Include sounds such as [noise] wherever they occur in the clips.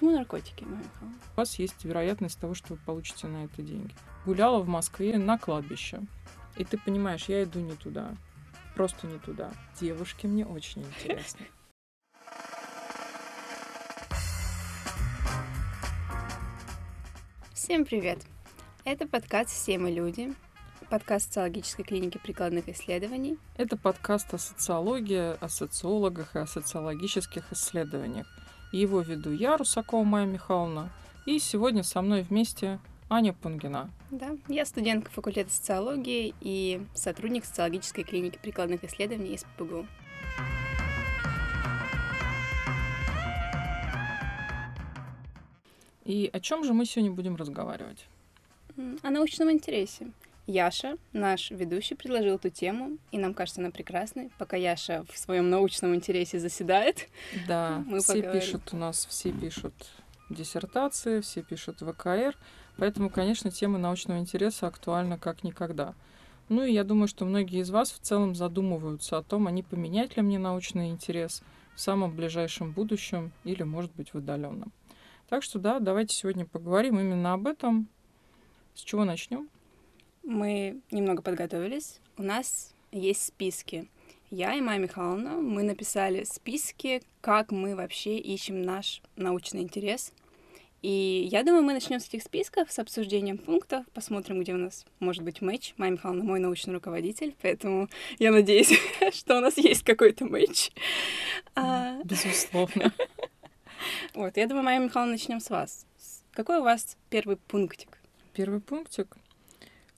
Почему наркотики? У вас есть вероятность того, что вы получите на это деньги. Гуляла в Москве на кладбище. И ты понимаешь, я иду не туда. Просто не туда. Девушки мне очень интересны. [laughs] Всем привет! Это подкаст «Все мы люди», подкаст социологической клиники прикладных исследований. Это подкаст о социологии, о социологах и о социологических исследованиях. Его веду я, Русакова Майя Михайловна, и сегодня со мной вместе Аня Пунгина. Да, я студентка факультета социологии и сотрудник социологической клиники прикладных исследований из ПГУ. И о чем же мы сегодня будем разговаривать? О научном интересе. Яша, наш ведущий, предложил эту тему, и нам кажется она прекрасной. Пока Яша в своем научном интересе заседает, да, [laughs] мы все поговорим. пишут у нас, все пишут диссертации, все пишут ВКР, поэтому, конечно, тема научного интереса актуальна как никогда. Ну и я думаю, что многие из вас в целом задумываются о том, а не поменять ли мне научный интерес в самом ближайшем будущем или, может быть, в отдаленном. Так что да, давайте сегодня поговорим именно об этом. С чего начнем? Мы немного подготовились. У нас есть списки. Я и Майя Михайловна, мы написали списки, как мы вообще ищем наш научный интерес. И я думаю, мы начнем с этих списков, с обсуждением пунктов, посмотрим, где у нас может быть матч. Майя Михайловна мой научный руководитель, поэтому я надеюсь, [laughs] что у нас есть какой-то матч. А, Безусловно. Вот, я думаю, Майя Михайловна, начнем с вас. Какой у вас первый пунктик? Первый пунктик?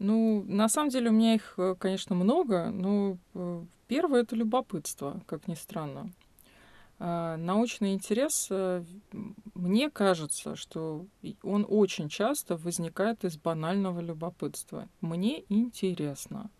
Ну, на самом деле у меня их, э, конечно, много, но э, первое — это любопытство, как ни странно. А, научный интерес, э, мне кажется, что он очень часто возникает из банального любопытства. Мне интересно.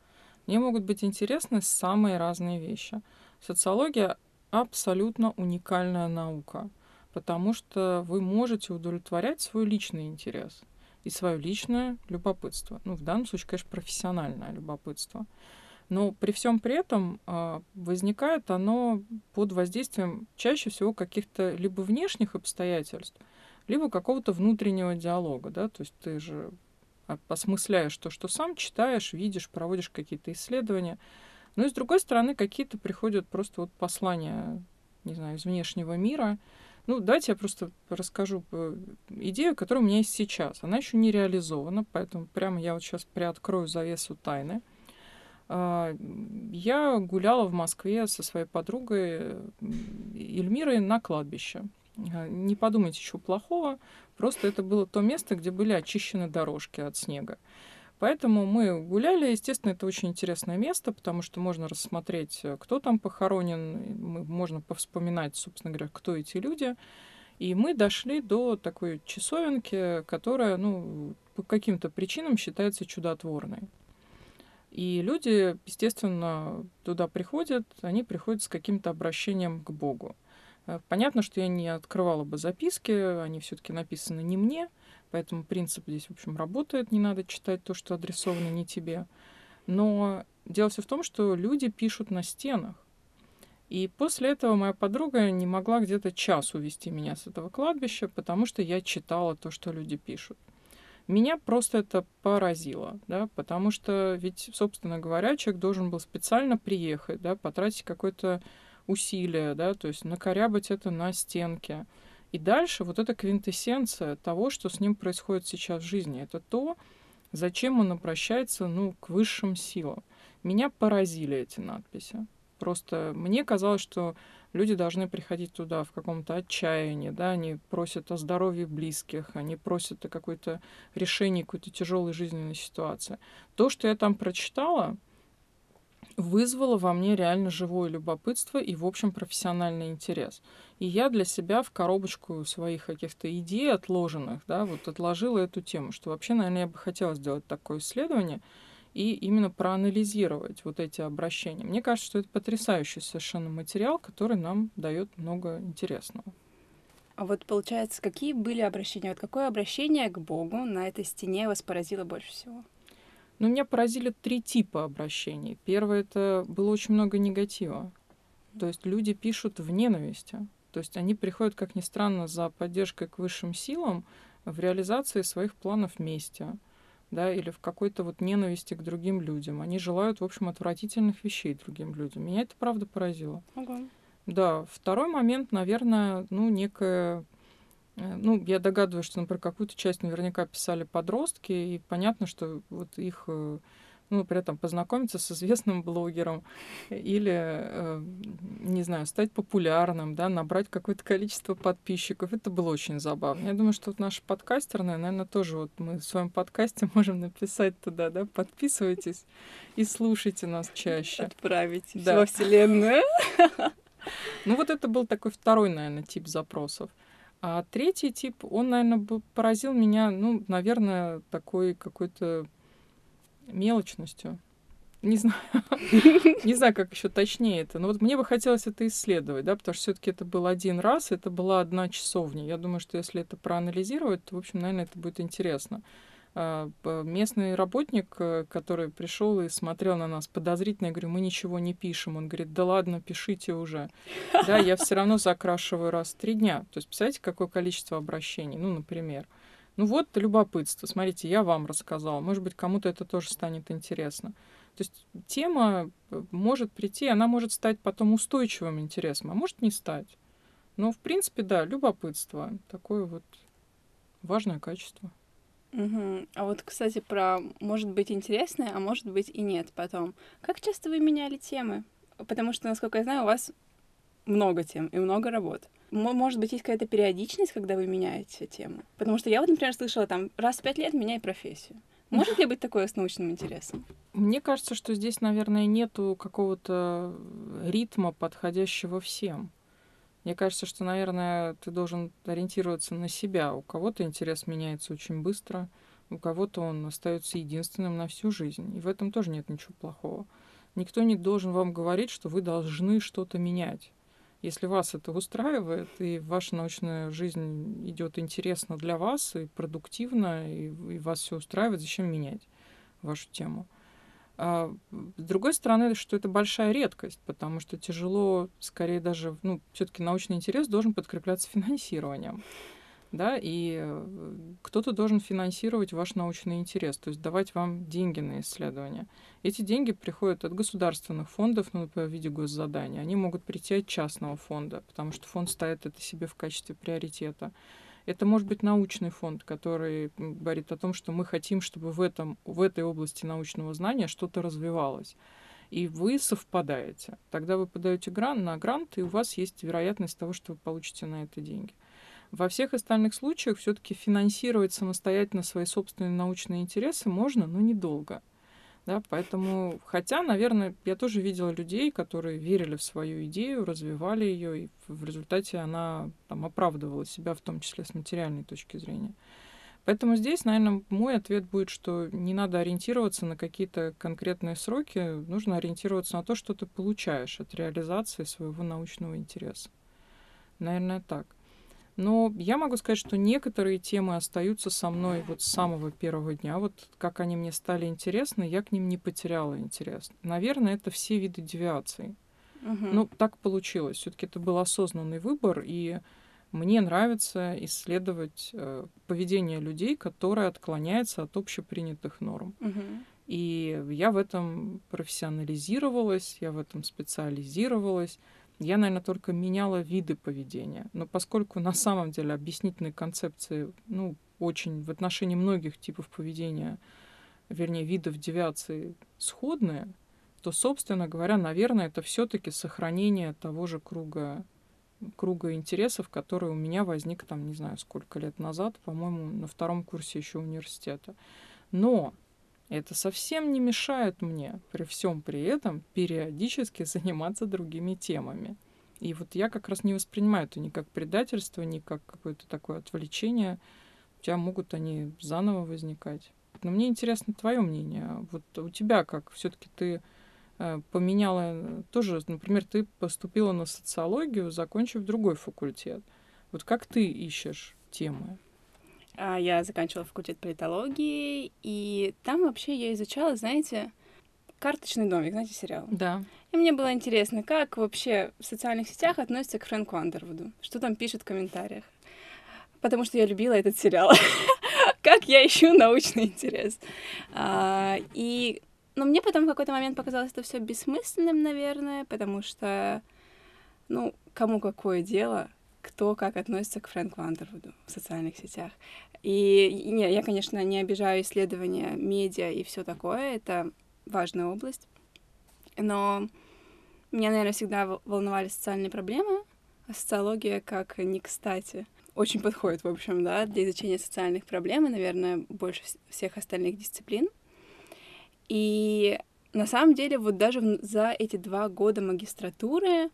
Мне могут быть интересны самые разные вещи. Социология абсолютно уникальная наука, потому что вы можете удовлетворять свой личный интерес и свое личное любопытство. Ну, в данном случае, конечно, профессиональное любопытство. Но при всем при этом э, возникает оно под воздействием чаще всего каких-то либо внешних обстоятельств, либо какого-то внутреннего диалога, да, то есть ты же осмысляешь то, что сам читаешь, видишь, проводишь какие-то исследования. Но и с другой стороны, какие-то приходят просто вот послания, не знаю, из внешнего мира, ну, давайте я просто расскажу э, идею, которая у меня есть сейчас. Она еще не реализована, поэтому прямо я вот сейчас приоткрою завесу тайны. А, я гуляла в Москве со своей подругой Эльмирой на кладбище. А, не подумайте ничего плохого, просто это было то место, где были очищены дорожки от снега. Поэтому мы гуляли. Естественно, это очень интересное место, потому что можно рассмотреть, э, кто там похоронен, можно повспоминать, собственно говоря, кто эти люди. И мы дошли до такой часовенки, которая, ну, по каким-то причинам считается чудотворной. И люди, естественно, туда приходят, они приходят с каким-то обращением к Богу. Э, понятно, что я не открывала бы записки, они все-таки написаны не мне, Поэтому принцип здесь, в общем, работает. Не надо читать то, что адресовано не тебе. Но дело все в том, что люди пишут на стенах. И после этого моя подруга не могла где-то час увести меня с этого кладбища, потому что я читала то, что люди пишут. Меня просто это поразило, да, потому что ведь, собственно говоря, человек должен был специально приехать, да, потратить какое-то усилие, да, то есть накорябать это на стенке, и дальше вот эта квинтэссенция того, что с ним происходит сейчас в жизни, это то, зачем он обращается ну, к высшим силам. Меня поразили эти надписи. Просто мне казалось, что люди должны приходить туда в каком-то отчаянии, да, они просят о здоровье близких, они просят о какой-то решении какой-то тяжелой жизненной ситуации. То, что я там прочитала, вызвало во мне реально живое любопытство и, в общем, профессиональный интерес. И я для себя в коробочку своих каких-то идей отложенных, да, вот отложила эту тему, что вообще, наверное, я бы хотела сделать такое исследование и именно проанализировать вот эти обращения. Мне кажется, что это потрясающий совершенно материал, который нам дает много интересного. А вот получается, какие были обращения? Вот какое обращение к Богу на этой стене вас поразило больше всего? Ну, меня поразили три типа обращений. Первое — это было очень много негатива. То есть люди пишут в ненависти. То есть они приходят, как ни странно, за поддержкой к высшим силам в реализации своих планов вместе да, или в какой-то вот ненависти к другим людям. Они желают, в общем, отвратительных вещей другим людям. Меня это правда поразило. Ого. Да, второй момент, наверное, ну, некая э, ну, я догадываюсь, что, например, какую-то часть наверняка писали подростки, и понятно, что вот их э, ну, при этом познакомиться с известным блогером или, э, не знаю, стать популярным, да, набрать какое-то количество подписчиков. Это было очень забавно. Я думаю, что вот наши подкастерные, наверное, тоже вот мы в своем подкасте [laughs] можем написать туда, да, подписывайтесь и слушайте нас чаще. Отправитесь да. во Вселенную. [laughs] Ну, вот это был такой второй, наверное, тип запросов. А третий тип, он, наверное, поразил меня, ну, наверное, такой какой-то мелочностью. Не знаю, [laughs] не знаю, как еще точнее это. Но вот мне бы хотелось это исследовать, да, потому что все-таки это был один раз, это была одна часовня. Я думаю, что если это проанализировать, то, в общем, наверное, это будет интересно. А, местный работник, э, который пришел и смотрел на нас подозрительно, я говорю, мы ничего не пишем. Он говорит, да ладно, пишите уже. Да, я все равно закрашиваю раз в три дня. То есть, представляете, какое количество обращений, ну, например. Ну вот любопытство. Смотрите, я вам рассказала. Может быть, кому-то это тоже станет интересно. То есть тема э, может прийти, она может стать потом устойчивым интересом, а может не стать. Но, в принципе, да, любопытство. Такое вот важное качество. Угу. А вот, кстати, про может быть интересное, а может быть и нет потом. Как часто вы меняли темы? Потому что, насколько я знаю, у вас много тем и много работ. Может быть, есть какая-то периодичность, когда вы меняете тему? Потому что я вот, например, слышала там раз в пять лет меняй профессию. Может ли быть такое с научным интересом? Мне кажется, что здесь, наверное, нету какого-то ритма, подходящего всем. Мне кажется, что, наверное, ты должен ориентироваться на себя. У кого-то интерес меняется очень быстро, у кого-то он остается единственным на всю жизнь. И в этом тоже нет ничего плохого. Никто не должен вам говорить, что вы должны что-то менять. Если вас это устраивает, и ваша научная жизнь идет интересно для вас и продуктивно, и, и вас все устраивает, зачем менять вашу тему? А, с другой стороны, что это большая редкость, потому что тяжело, скорее даже, ну, все-таки научный интерес должен подкрепляться финансированием да, и э, кто-то должен финансировать ваш научный интерес, то есть давать вам деньги на исследования. Эти деньги приходят от государственных фондов, ну, например, в виде госзадания. Они могут прийти от частного фонда, потому что фонд ставит это себе в качестве приоритета. Это может быть научный фонд, который говорит о том, что мы хотим, чтобы в, этом, в этой области научного знания что-то развивалось. И вы совпадаете. Тогда вы подаете грант на грант, и у вас есть вероятность того, что вы получите на это деньги. Во всех остальных случаях все-таки финансировать самостоятельно свои собственные научные интересы можно, но недолго. Да, поэтому, хотя, наверное, я тоже видела людей, которые верили в свою идею, развивали ее, и в результате она там, оправдывала себя, в том числе с материальной точки зрения. Поэтому здесь, наверное, мой ответ будет, что не надо ориентироваться на какие-то конкретные сроки, нужно ориентироваться на то, что ты получаешь от реализации своего научного интереса. Наверное, так. Но я могу сказать, что некоторые темы остаются со мной вот с самого первого дня. Вот как они мне стали интересны, я к ним не потеряла интерес. Наверное, это все виды девиаций. Угу. Ну, так получилось. Все-таки это был осознанный выбор, и мне нравится исследовать э, поведение людей, которое отклоняется от общепринятых норм. Угу. И я в этом профессионализировалась, я в этом специализировалась. Я, наверное, только меняла виды поведения. Но поскольку на самом деле объяснительные концепции, ну, очень в отношении многих типов поведения, вернее, видов девиации сходные, то, собственно говоря, наверное, это все-таки сохранение того же круга круга интересов, который у меня возник там, не знаю, сколько лет назад, по-моему, на втором курсе еще университета. Но это совсем не мешает мне при всем при этом периодически заниматься другими темами. И вот я как раз не воспринимаю это ни как предательство, ни как какое-то такое отвлечение. У тебя могут они заново возникать. Но мне интересно твое мнение. Вот у тебя как? Все-таки ты э, поменяла тоже, например, ты поступила на социологию, закончив другой факультет. Вот как ты ищешь темы? А, я заканчивала факультет политологии, и там вообще я изучала, знаете, карточный домик, знаете, сериал? Да. И мне было интересно, как вообще в социальных сетях относятся к Фрэнку Андервуду, что там пишут в комментариях. Потому что я любила этот сериал. [laughs] как я ищу научный интерес. А, и но мне потом в какой-то момент показалось это все бессмысленным, наверное, потому что, ну, кому какое дело, кто как относится к Фрэнку Андервуду в социальных сетях. И, не, я, конечно, не обижаю исследования медиа и все такое, это важная область, но меня, наверное, всегда волновали социальные проблемы, а социология как не кстати очень подходит, в общем, да, для изучения социальных проблем и, наверное, больше всех остальных дисциплин. И на самом деле вот даже за эти два года магистратуры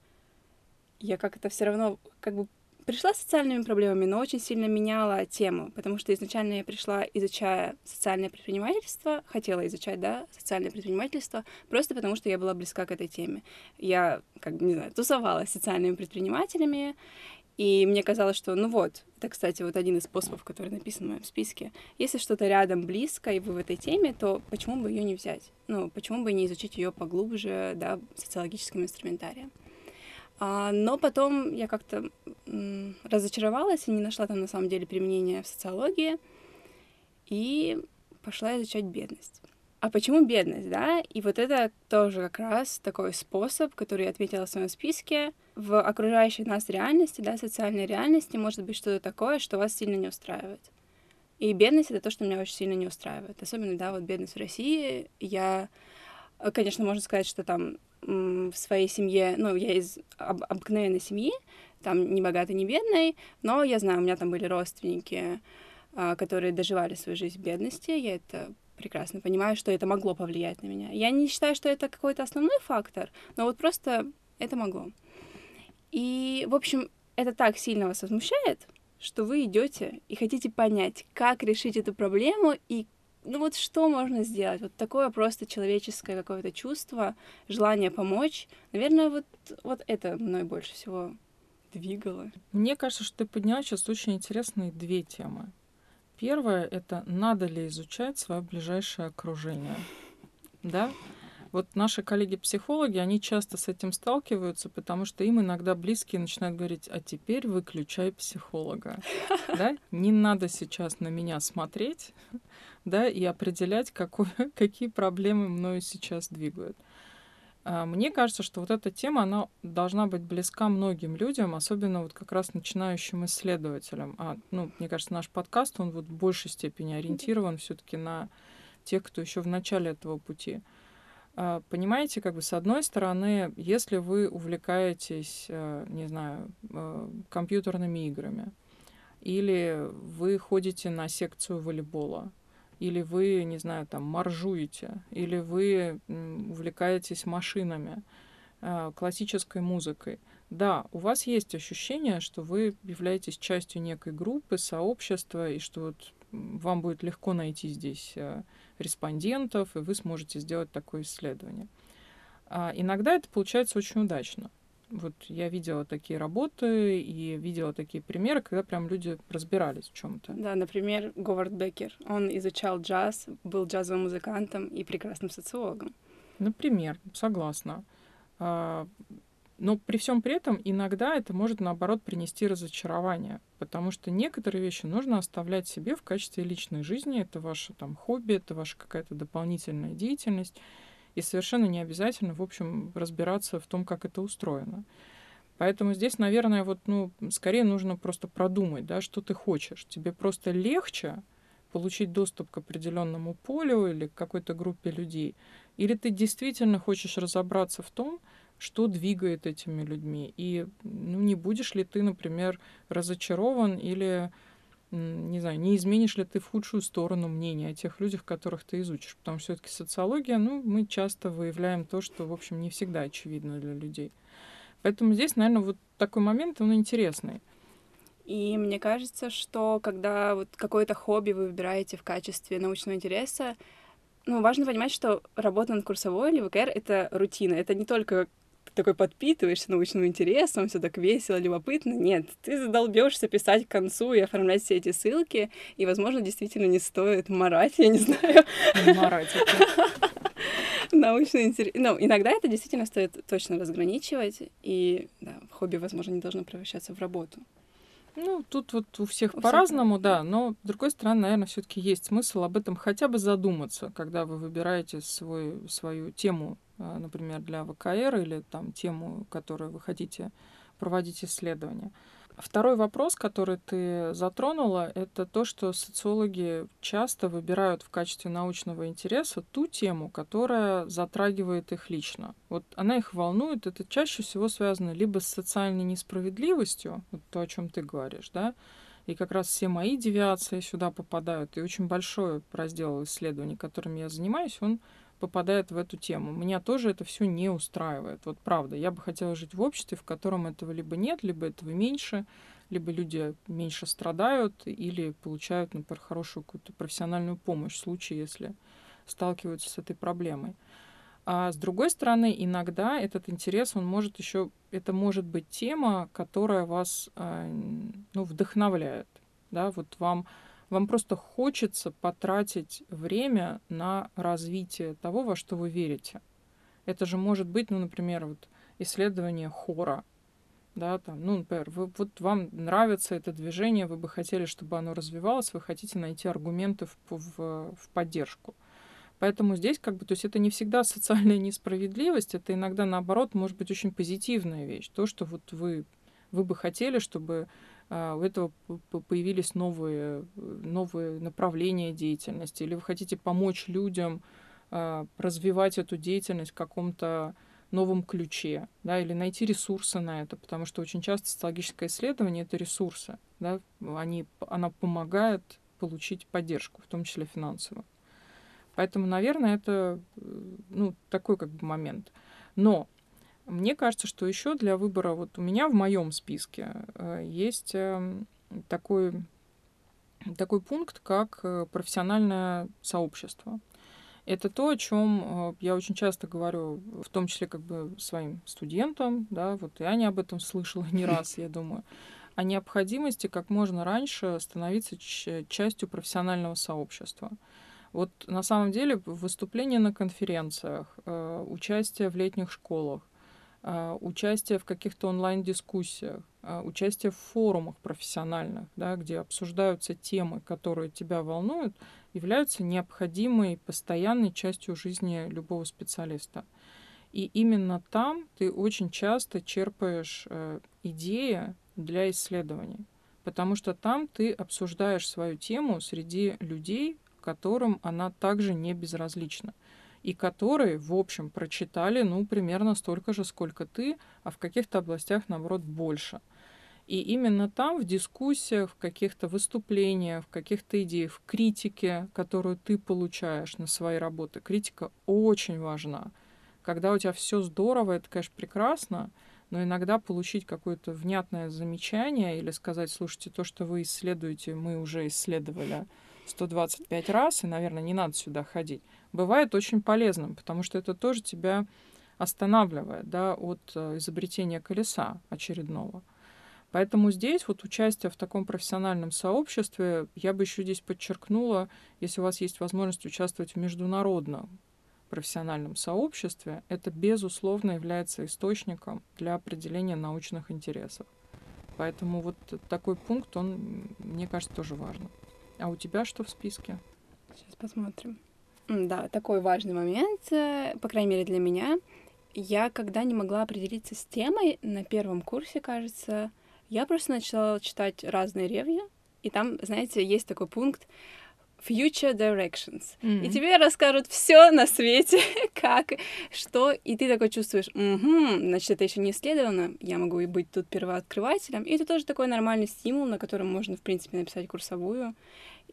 я как это все равно как бы пришла с социальными проблемами, но очень сильно меняла тему, потому что изначально я пришла, изучая социальное предпринимательство, хотела изучать, да, социальное предпринимательство, просто потому что я была близка к этой теме. Я, как не знаю, тусовалась с социальными предпринимателями, и мне казалось, что, ну вот, это, кстати, вот один из способов, который написан в моем списке. Если что-то рядом близко, и вы в этой теме, то почему бы ее не взять? Ну, почему бы не изучить ее поглубже, да, социологическим инструментарием? А, но потом я как-то разочаровалась и не нашла там на самом деле применения в социологии, и пошла изучать бедность. А почему бедность, да? И вот это тоже как раз такой способ, который я отметила в своем списке. В окружающей нас реальности, да, социальной реальности может быть что-то такое, что вас сильно не устраивает. И бедность — это то, что меня очень сильно не устраивает. Особенно, да, вот бедность в России. Я, конечно, можно сказать, что там в своей семье, ну, я из об обыкновенной семьи, там не богатой, не бедной, но я знаю, у меня там были родственники, а, которые доживали свою жизнь в бедности, я это прекрасно понимаю, что это могло повлиять на меня. Я не считаю, что это какой-то основной фактор, но вот просто это могло. И, в общем, это так сильно вас возмущает, что вы идете и хотите понять, как решить эту проблему и ну вот что можно сделать? Вот такое просто человеческое какое-то чувство, желание помочь. Наверное, вот, вот это мной больше всего двигало. Мне кажется, что ты подняла сейчас очень интересные две темы. Первое — это надо ли изучать свое ближайшее окружение. Да? Вот наши коллеги-психологи, они часто с этим сталкиваются, потому что им иногда близкие начинают говорить, а теперь выключай психолога. [laughs] Да? Не надо сейчас на меня смотреть да, и определять, какой, [laughs] какие проблемы мною сейчас двигают. А, мне кажется, что вот эта тема, она должна быть близка многим людям, особенно вот как раз начинающим исследователям. А, ну, мне кажется, наш подкаст, он вот в большей степени ориентирован все таки на тех, кто еще в начале этого пути. А, понимаете, как бы с одной стороны, если вы увлекаетесь, э, не знаю, э, компьютерными играми, или вы ходите на секцию волейбола, или вы, не знаю, там, моржуете, или вы увлекаетесь машинами, а, классической музыкой. Да, у вас есть ощущение, что вы являетесь частью некой группы, сообщества, и что вот вам будет легко найти здесь а, респондентов, и вы сможете сделать такое исследование. А иногда это получается очень удачно. Вот я видела такие работы и видела такие примеры, когда прям люди разбирались в чем-то. Да, например, Говард Беккер. Он изучал джаз, был джазовым музыкантом и прекрасным социологом. Например, согласна. А, но при всем при этом иногда это может, наоборот, принести разочарование, потому что некоторые вещи нужно оставлять себе в качестве личной жизни. Это ваше там хобби, это ваша какая-то дополнительная деятельность и совершенно не обязательно, в общем, разбираться в том, как это устроено. Поэтому здесь, наверное, вот, ну, скорее нужно просто продумать, да, что ты хочешь. Тебе просто легче получить доступ к определенному полю или к какой-то группе людей, или ты действительно хочешь разобраться в том, что двигает этими людьми, и ну, не будешь ли ты, например, разочарован или не знаю, не изменишь ли ты в худшую сторону мнение о тех людях, которых ты изучишь. Потому что все-таки социология, ну, мы часто выявляем то, что, в общем, не всегда очевидно для людей. Поэтому здесь, наверное, вот такой момент, он интересный. И мне кажется, что когда вот какое-то хобби вы выбираете в качестве научного интереса, ну, важно понимать, что работа над курсовой или ВКР — это рутина. Это не только такой подпитываешься научным интересом, все так весело, любопытно. Нет, ты задолбешься писать к концу и оформлять все эти ссылки, и, возможно, действительно не стоит марать, я не знаю. Марать [laughs] Научный интерес. Ну, иногда это действительно стоит точно разграничивать, и да, хобби, возможно, не должно превращаться в работу. Ну, тут вот у всех у по-разному, всех... да, но с другой стороны, наверное, все-таки есть смысл об этом хотя бы задуматься, когда вы выбираете свой, свою тему, например, для ВКР или там тему, которую вы хотите проводить исследования. Второй вопрос, который ты затронула, это то, что социологи часто выбирают в качестве научного интереса ту тему, которая затрагивает их лично. Вот она их волнует, это чаще всего связано либо с социальной несправедливостью, вот то, о чем ты говоришь, да, и как раз все мои девиации сюда попадают, и очень большой раздел исследований, которым я занимаюсь, он попадает в эту тему. Меня тоже это все не устраивает. Вот правда, я бы хотела жить в обществе, в котором этого либо нет, либо этого меньше, либо люди меньше страдают или получают, например, хорошую какую-то профессиональную помощь в случае, если сталкиваются с этой проблемой. А с другой стороны, иногда этот интерес, он может еще, это может быть тема, которая вас а, ну, вдохновляет. Да, вот вам вам просто хочется потратить время на развитие того, во что вы верите. Это же может быть, ну, например, вот исследование хора, да, там, ну, например, вы, вот вам нравится это движение, вы бы хотели, чтобы оно развивалось, вы хотите найти аргументы в, в, в поддержку. Поэтому здесь как бы, то есть это не всегда социальная несправедливость, это иногда наоборот может быть очень позитивная вещь. То, что вот вы, вы бы хотели, чтобы у этого появились новые, новые направления деятельности, или вы хотите помочь людям а, развивать эту деятельность в каком-то новом ключе, да, или найти ресурсы на это, потому что очень часто социологическое исследование — это ресурсы, да, они, она помогает получить поддержку, в том числе финансовую. Поэтому, наверное, это ну, такой как бы момент. Но мне кажется, что еще для выбора, вот у меня в моем списке э, есть эм, такой, такой пункт, как э, профессиональное сообщество. Это то, о чем э, я очень часто говорю, в том числе как бы своим студентам, да, вот и Аня об этом слышала не раз, я думаю, о необходимости как можно раньше становиться частью профессионального сообщества. Вот на самом деле выступления на конференциях, участие в летних школах, участие в каких-то онлайн-дискуссиях, а, участие в форумах профессиональных, да, где обсуждаются темы, которые тебя волнуют, являются необходимой постоянной частью жизни любого специалиста. И именно там ты очень часто черпаешь э, идеи для исследований, потому что там ты обсуждаешь свою тему среди людей, которым она также не безразлична и которые, в общем, прочитали, ну, примерно столько же, сколько ты, а в каких-то областях, наоборот, больше. И именно там, в дискуссиях, в каких-то выступлениях, в каких-то идеях, в критике, которую ты получаешь на свои работы, критика очень важна. Когда у тебя все здорово, это, конечно, прекрасно, но иногда получить какое-то внятное замечание или сказать, слушайте, то, что вы исследуете, мы уже исследовали 125 раз, и, наверное, не надо сюда ходить бывает очень полезным, потому что это тоже тебя останавливает да, от э, изобретения колеса очередного. Поэтому здесь вот участие в таком профессиональном сообществе, я бы еще здесь подчеркнула, если у вас есть возможность участвовать в международном профессиональном сообществе, это безусловно является источником для определения научных интересов. Поэтому вот такой пункт, он, мне кажется, тоже важен. А у тебя что в списке? Сейчас посмотрим. Да, такой важный момент, э, по крайней мере для меня. Я когда не могла определиться с темой на первом курсе, кажется, я просто начала читать разные ревьи, и там, знаете, есть такой пункт Future Directions. Mm-hmm. И тебе расскажут все на свете, [laughs] как, что, и ты такой чувствуешь, угу, значит, это еще не исследовано, я могу и быть тут первооткрывателем. И это тоже такой нормальный стимул, на котором можно, в принципе, написать курсовую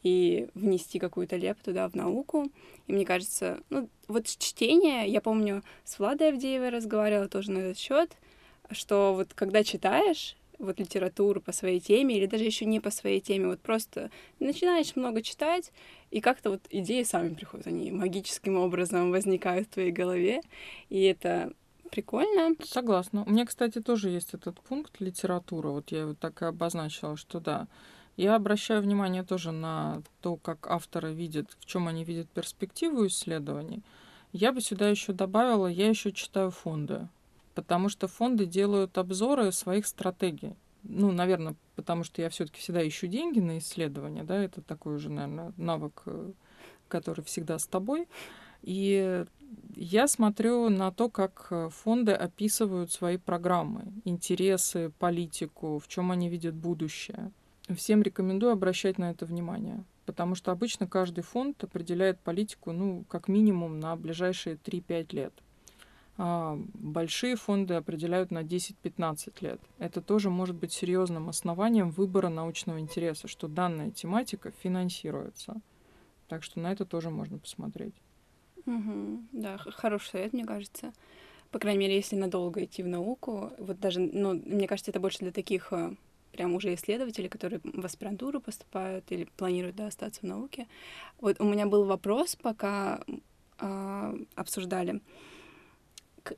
и внести какую-то лепту да, в науку. И мне кажется, ну, вот чтение, я помню, с Владой Авдеевой разговаривала тоже на этот счет, что вот когда читаешь вот литературу по своей теме или даже еще не по своей теме, вот просто начинаешь много читать, и как-то вот идеи сами приходят, они магическим образом возникают в твоей голове, и это прикольно. Согласна. У меня, кстати, тоже есть этот пункт литература. Вот я его так и обозначила, что да, я обращаю внимание тоже на то, как авторы видят, в чем они видят перспективу исследований. Я бы сюда еще добавила, я еще читаю фонды, потому что фонды делают обзоры своих стратегий. Ну, наверное, потому что я все-таки всегда ищу деньги на исследования, да, это такой уже, наверное, навык, э, который всегда с тобой. И я смотрю на то, как э, фонды описывают свои программы, интересы, политику, в чем они видят будущее. Всем рекомендую обращать на это внимание, потому что обычно каждый фонд определяет политику, ну, как минимум на ближайшие 3-5 лет. А большие фонды определяют на 10-15 лет. Это тоже может быть серьезным основанием выбора научного интереса, что данная тематика финансируется. Так что на это тоже можно посмотреть. Угу. Да, хороший совет, мне кажется. По крайней мере, если надолго идти в науку, вот даже, ну, мне кажется, это больше для таких э, прям уже исследователей, которые в аспирантуру поступают или планируют да, остаться в науке. Вот у меня был вопрос, пока э, обсуждали.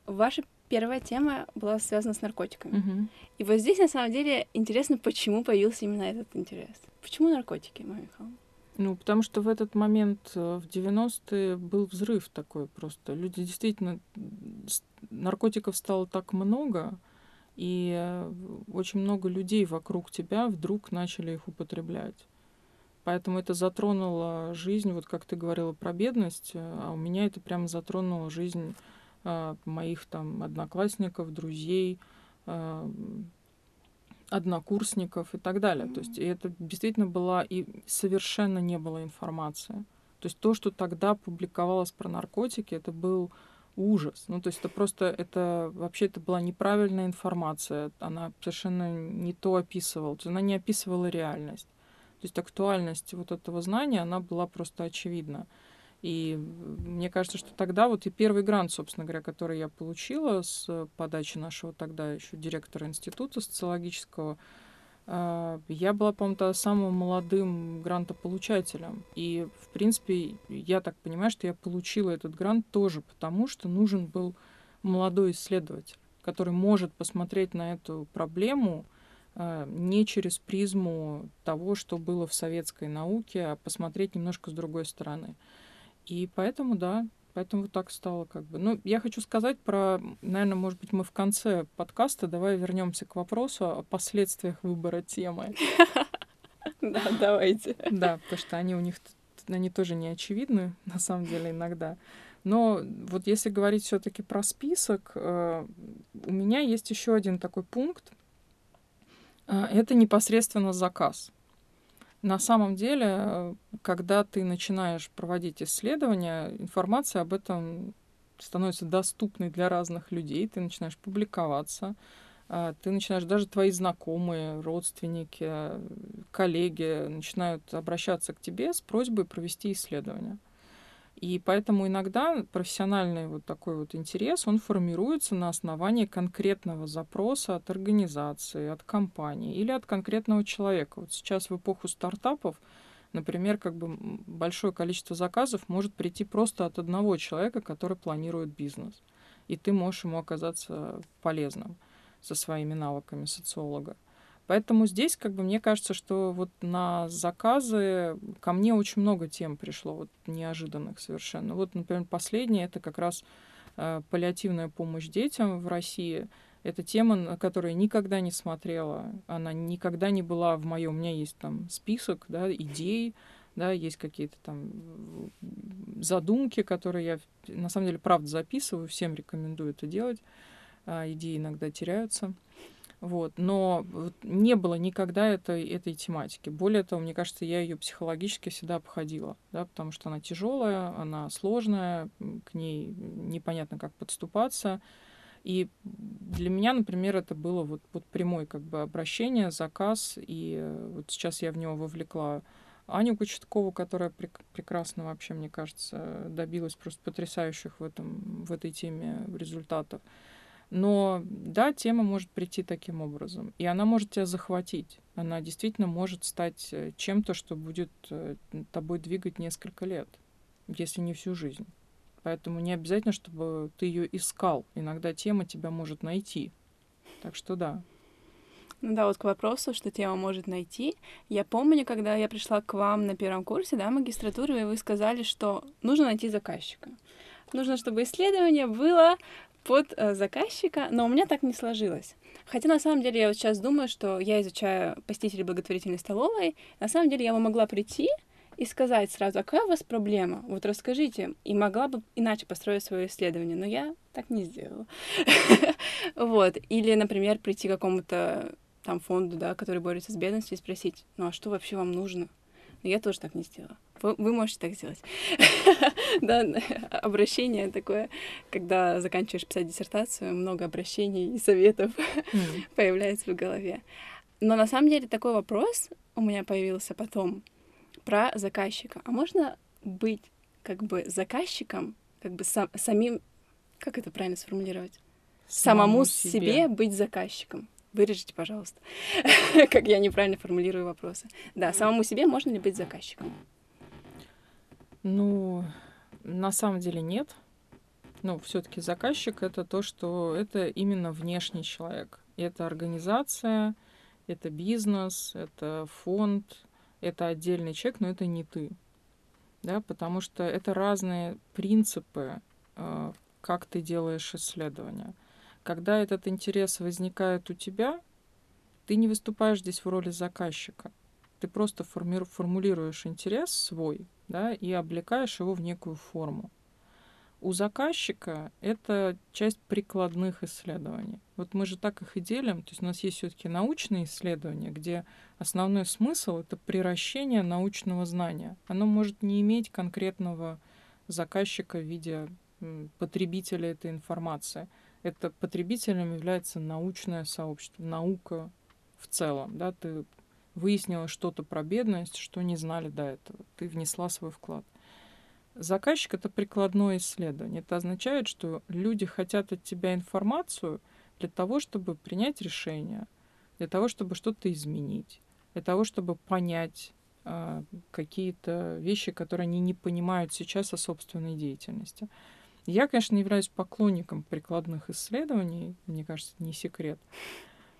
Ваша первая тема была связана с наркотиками. Мгм. И вот здесь, на самом деле, интересно, почему появился именно этот интерес. Почему наркотики, Майя Михайловна? Ну, потому что в этот момент, э, в 90-е, был взрыв такой просто. Люди действительно... Наркотиков стало так много, и э, очень много людей вокруг тебя вдруг начали их употреблять. Поэтому это затронуло жизнь, вот как ты говорила про бедность, э, а у меня это прямо затронуло жизнь э, моих там одноклассников, друзей, э, однокурсников и так далее. То есть и это действительно была и совершенно не было информации. То есть то, что тогда публиковалось про наркотики, это был ужас. Ну, то есть это просто, это вообще это была неправильная информация. Она совершенно не то описывала. То есть она не описывала реальность. То есть актуальность вот этого знания, она была просто очевидна. И мне кажется, что тогда вот и первый грант, собственно говоря, который я получила с подачи нашего тогда еще директора института социологического, я была, по-моему, самым молодым грантополучателем. И, в принципе, я так понимаю, что я получила этот грант тоже потому, что нужен был молодой исследователь, который может посмотреть на эту проблему а, не через призму того, что было в советской науке, а посмотреть немножко с другой стороны. И поэтому, да, поэтому вот так стало как бы. Ну, я хочу сказать про, наверное, может быть, мы в конце подкаста, давай вернемся к вопросу о последствиях выбора темы. [laughs] Да, давайте. Да, потому что они у них, они тоже не очевидны, [laughs] на самом деле, иногда. Но вот если говорить все-таки про список, э, у меня есть еще один такой пункт. Э, Это непосредственно заказ. На самом деле, э, когда ты начинаешь проводить исследования, информация об этом становится доступной для разных людей, ты начинаешь публиковаться, а, ты начинаешь, даже твои знакомые, родственники, э, коллеги начинают обращаться к тебе с просьбой провести исследование. И поэтому иногда профессиональный вот такой вот интерес, он формируется на основании конкретного запроса от организации, от компании или от конкретного человека. Вот сейчас в эпоху стартапов, например, как бы большое количество заказов может прийти просто от одного человека, который планирует бизнес. И ты можешь ему оказаться полезным со своими навыками социолога. Поэтому здесь, как бы, мне кажется, что вот на заказы ко мне очень много тем пришло, вот неожиданных совершенно. Вот, например, последнее это как раз э, паллиативная помощь детям в России. Это тема, на которую я никогда не смотрела, она никогда не была в моем. У меня есть там список, да, идей, да, есть какие-то там задумки, которые я на самом деле правда записываю, всем рекомендую это делать. А, идеи иногда теряются. Вот. Но не было никогда этой, этой тематики. Более того, мне кажется, я ее психологически всегда обходила, да, потому что она тяжелая, она сложная, к ней непонятно, как подступаться. И для меня, например, это было вот, вот прямое как бы обращение, заказ, и э, вот сейчас я в него вовлекла Аню Кочеткову, которая прек- прекрасно вообще, мне кажется, добилась просто потрясающих в, этом, в этой теме результатов. Но да, тема может прийти таким образом. И она может тебя захватить. Она действительно может стать э, чем-то, что будет э, тобой двигать несколько лет, если не всю жизнь. Поэтому не обязательно, чтобы ты ее искал. Иногда тема тебя может найти. Так что да. Ну да, вот к вопросу, что тема может найти. Я помню, когда я пришла к вам на первом курсе, да, магистратуры, и вы сказали, что нужно найти заказчика. нужно, чтобы исследование было под э, заказчика, но у меня так не сложилось. Хотя на самом деле я вот сейчас думаю, что я изучаю посетителей благотворительной столовой, на самом деле я бы могла прийти и сказать сразу, а какая у вас проблема? Вот расскажите. И могла бы иначе построить свое исследование, но я так не сделала. [laughs] Вот. Или, например, прийти к какому-то там фонду, да, который борется с бедностью, и спросить, ну а что вообще вам нужно? Но я тоже так не сделала. Вы, вы можете так сделать. [laughs] да, обращение такое, когда заканчиваешь писать диссертацию, много обращений и советов [laughs] появляется в голове. Но на самом деле такой вопрос у меня появился потом про заказчика. А можно быть как бы заказчиком, как бы сам, самим, как это правильно сформулировать? Самому, Самому себе. себе быть заказчиком. Вырежите, пожалуйста, [laughs] как я неправильно формулирую вопросы. Да, самому себе можно ли быть заказчиком? Ну, на самом деле нет. Ну, все-таки заказчик это то, что это именно внешний человек. Это организация, это бизнес, это фонд, это отдельный человек, но это не ты. Да, потому что это разные принципы, э, как ты делаешь исследования. Когда этот интерес возникает у тебя, ты не выступаешь здесь в роли заказчика. Ты просто форми- формулируешь интерес свой, да, и облекаешь его в некую форму. У заказчика это часть прикладных исследований. Вот мы же так их и делим. То есть у нас есть все-таки научные исследования, где основной смысл это приращение научного знания. Оно может не иметь конкретного заказчика в виде потребителя этой информации это потребителем является научное сообщество, наука в целом. Да? Ты выяснила что-то про бедность, что не знали до этого. Ты внесла свой вклад. Заказчик — это прикладное исследование. Это означает, что люди хотят от тебя информацию для того, чтобы принять решение, для того, чтобы что-то изменить, для того, чтобы понять э, какие-то вещи, которые они не понимают сейчас о собственной деятельности. Я, конечно, не являюсь поклонником прикладных исследований, мне кажется, не секрет.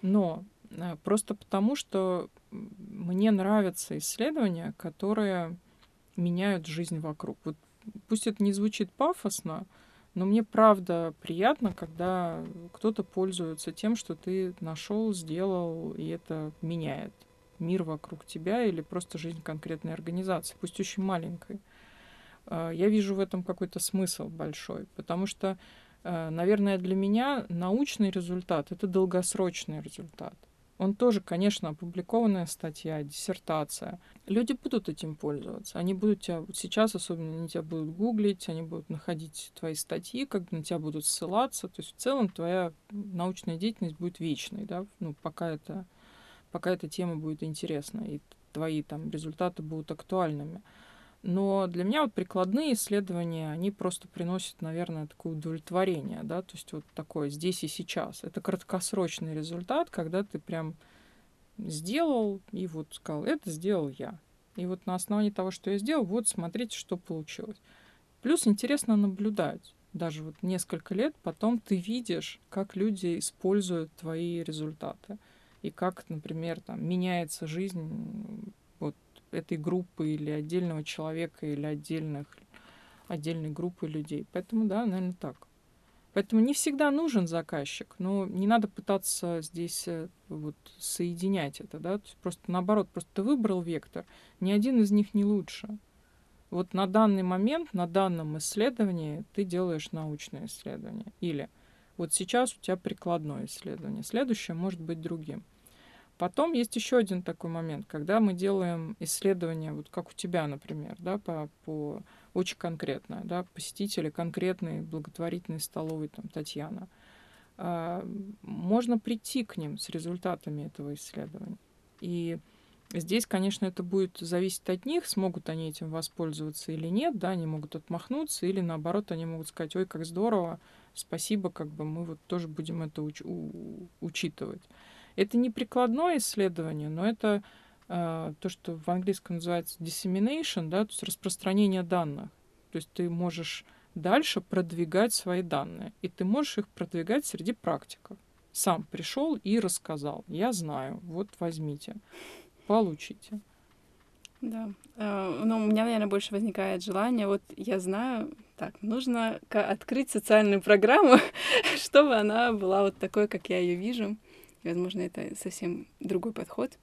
Но э, просто потому, что мне нравятся исследования, которые меняют жизнь вокруг. Вот пусть это не звучит пафосно, но мне правда приятно, когда кто-то пользуется тем, что ты нашел, сделал, и это меняет мир вокруг тебя или просто жизнь конкретной организации, пусть очень маленькой. А, я вижу в этом какой-то смысл большой, потому что, а, наверное, для меня научный результат — это долгосрочный результат. Он тоже, конечно, опубликованная статья, диссертация. Люди будут этим пользоваться. Они будут тебя, сейчас особенно, они тебя будут гуглить, они будут находить твои статьи, как на тебя будут ссылаться. То есть в целом твоя научная деятельность будет вечной, да, ну, пока это, пока эта тема будет интересна, и твои там результаты будут актуальными. Но для меня вот прикладные исследования, они просто приносят, наверное, такое удовлетворение, да, то есть вот такое здесь и сейчас. Это краткосрочный результат, когда ты прям сделал и вот сказал, это сделал я. И вот на основании того, что я сделал, вот смотрите, что получилось. Плюс интересно наблюдать. Даже вот несколько лет потом ты видишь, как люди используют твои результаты. И как, например, там меняется жизнь этой группы или отдельного человека или отдельных, отдельной группы людей. Поэтому, да, наверное, так. Поэтому не всегда нужен заказчик, но не надо пытаться здесь э, вот соединять это, да, То есть просто наоборот, просто ты выбрал вектор, ни один из них не лучше. Вот на данный момент, на данном исследовании ты делаешь научное исследование. Или вот сейчас у тебя прикладное исследование, следующее может быть другим. Потом есть еще один такой момент, когда мы делаем исследования, вот как у тебя, например, да, по, по очень конкретно, да, посетители конкретной благотворительной столовой, там, Татьяна. А, можно прийти к ним с результатами этого исследования. И здесь, конечно, это будет зависеть от них, смогут они этим воспользоваться или нет, да, они могут отмахнуться, или наоборот, они могут сказать, ой, как здорово, спасибо, как бы мы вот тоже будем это уч- у- учитывать. Это не прикладное исследование, но это э, то, что в английском называется dissemination, да, то есть распространение данных. То есть ты можешь дальше продвигать свои данные, и ты можешь их продвигать среди практиков. Сам пришел и рассказал. Я знаю, вот возьмите, получите. Да. Э, ну, у меня, наверное, больше возникает желание, вот я знаю, так, нужно открыть социальную программу, [laughs] чтобы она была вот такой, как я ее вижу. Возможно, это совсем другой подход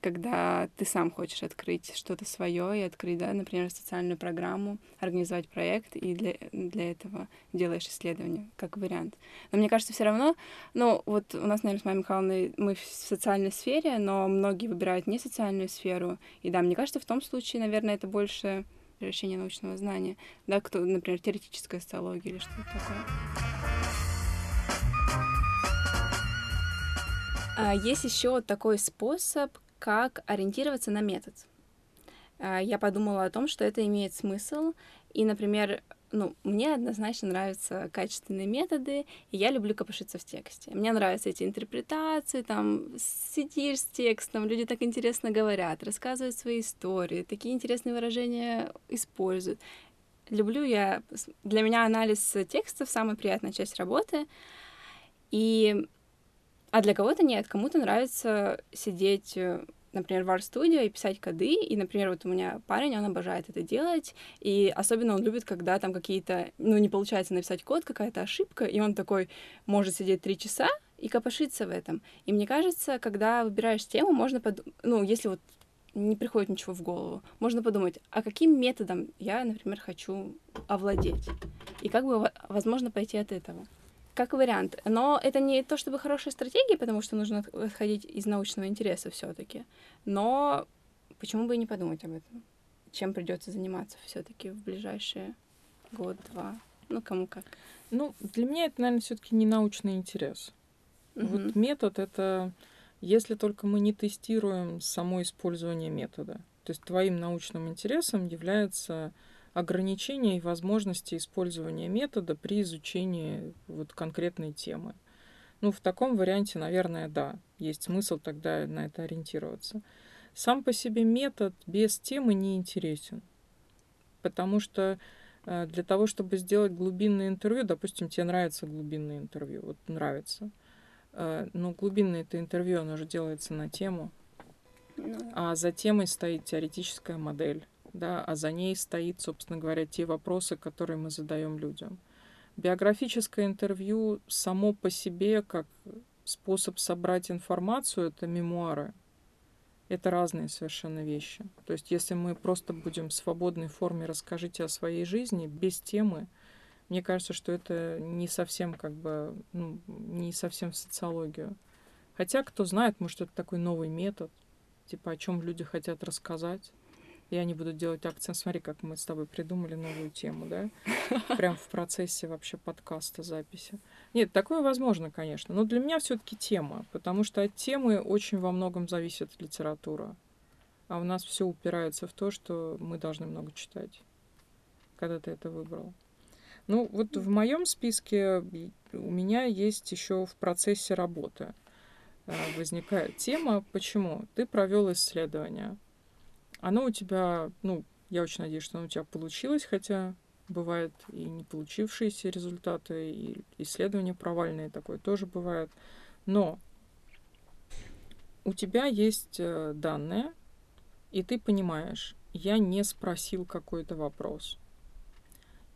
когда ты сам хочешь открыть что-то свое и открыть, да, например, социальную программу, организовать проект, и для, для этого делаешь исследование, как вариант. Но мне кажется, все равно, ну, вот у нас, наверное, с Майей Михайловной мы в социальной сфере, но многие выбирают не социальную сферу. И да, мне кажется, в том случае, наверное, это больше превращение научного знания, да, кто, например, теоретическая социология или что-то такое. Есть еще такой способ, как ориентироваться на метод. А, я подумала о том, что это имеет смысл. И, например, ну, мне однозначно нравятся качественные методы, и я люблю копошиться в тексте. Мне нравятся эти интерпретации, там, сидишь с текстом, люди так интересно говорят, рассказывают свои истории, такие интересные выражения используют. Люблю я... Для меня анализ текстов — самая приятная часть работы, и а для кого-то нет, кому-то нравится сидеть, э, например, в арт-студио и писать коды, и, например, вот у меня парень, он обожает это делать, и особенно он любит, когда там какие-то, ну, не получается написать код, какая-то ошибка, и он такой может сидеть три часа и копошиться в этом. И мне кажется, когда выбираешь тему, можно подумать, ну, если вот не приходит ничего в голову, можно подумать, а каким методом я, например, хочу овладеть, и как бы возможно пойти от этого как вариант. Но это не то чтобы хорошая стратегия, потому что нужно отходить из научного интереса все-таки. Но почему бы и не подумать об этом? Чем придется заниматься все-таки в ближайшие год-два? Ну, кому как. Ну, для меня это, наверное, все-таки не научный интерес. Угу. Вот метод это если только мы не тестируем само использование метода. То есть твоим научным интересом является ограничения и возможности использования метода при изучении вот конкретной темы. Ну, в таком варианте, наверное, да, есть смысл тогда на это ориентироваться. Сам по себе метод без темы не интересен, потому что э, для того, чтобы сделать глубинное интервью, допустим, тебе нравится глубинное интервью, вот нравится, э, но глубинное это интервью, оно же делается на тему, ну а за темой стоит теоретическая модель да, а за ней стоит, собственно говоря, те вопросы, которые мы задаем людям. Биографическое интервью само по себе, как способ собрать информацию, это мемуары. Это разные совершенно вещи. То есть, если мы просто будем в свободной форме расскажите о своей жизни, без темы, мне кажется, что это не совсем как бы, ну, не совсем в социологию. Хотя, кто знает, может, это такой новый метод, типа о чем люди хотят рассказать и они будут делать акцент. Смотри, как мы с тобой придумали новую тему, да? [laughs] Прям в процессе вообще подкаста, записи. Нет, такое возможно, конечно. Но для меня все-таки тема, потому что от темы очень во многом зависит литература. А у нас все упирается в то, что мы должны много читать, когда ты это выбрал. Ну, вот в моем списке у меня есть еще в процессе работы э, возникает тема, почему ты провел исследование оно у тебя, ну, я очень надеюсь, что оно у тебя получилось, хотя бывает и не получившиеся результаты, и исследования провальные такое тоже бывает. Но у тебя есть э, данные, и ты понимаешь, я не спросил какой-то вопрос.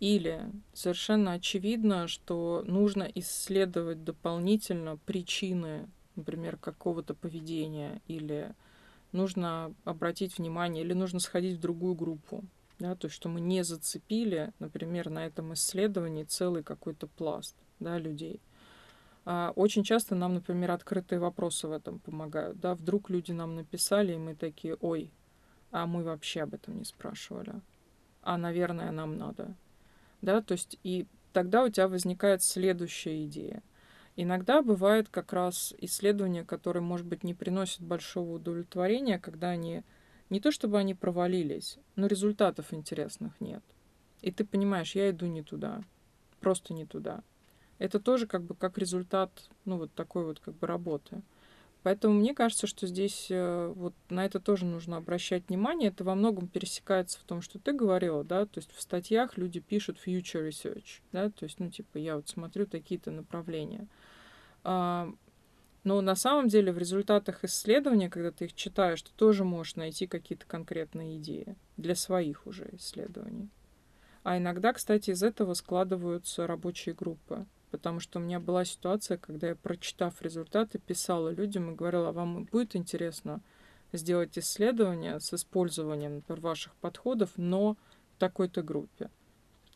Или совершенно очевидно, что нужно исследовать дополнительно причины, например, какого-то поведения или нужно обратить внимание или нужно сходить в другую группу. Да, то есть, что мы не зацепили, например, на этом исследовании целый какой-то пласт да, людей. А очень часто нам, например, открытые вопросы в этом помогают. Да? Вдруг люди нам написали, и мы такие, ой, а мы вообще об этом не спрашивали. А, наверное, нам надо. Да, то есть и тогда у тебя возникает следующая идея. Иногда бывает как раз исследования, которые, может быть, не приносят большого удовлетворения, когда они не то чтобы они провалились, но результатов интересных нет. И ты понимаешь, я иду не туда, просто не туда. Это тоже как бы как результат, ну, вот такой вот как бы работы. Поэтому мне кажется, что здесь э, вот на это тоже нужно обращать внимание. Это во многом пересекается в том, что ты говорила, да, то есть в статьях люди пишут future research, да, то есть, ну, типа, я вот смотрю такие-то направления. А, Но на самом деле в результатах исследования, когда ты их читаешь, ты тоже можешь найти какие-то конкретные идеи для своих уже исследований. А иногда, кстати, из этого складываются рабочие группы. Потому что у меня была ситуация, когда я, прочитав результаты, писала людям и говорила, а вам будет интересно сделать исследование с использованием, например, ваших подходов, но в такой-то группе.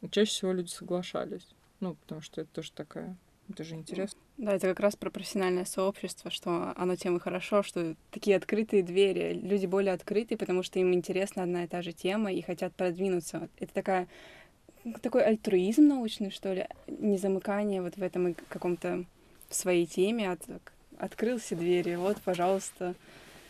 И чаще всего люди соглашались. Ну, потому что это тоже такая это же интересно. Да, это как раз про профессиональное сообщество, что оно тем и хорошо, что такие открытые двери, люди более открытые, потому что им интересна одна и та же тема и хотят продвинуться. Это такая такой альтруизм научный, что ли, не замыкание вот в этом каком-то в своей теме, от, открылся двери, вот, пожалуйста,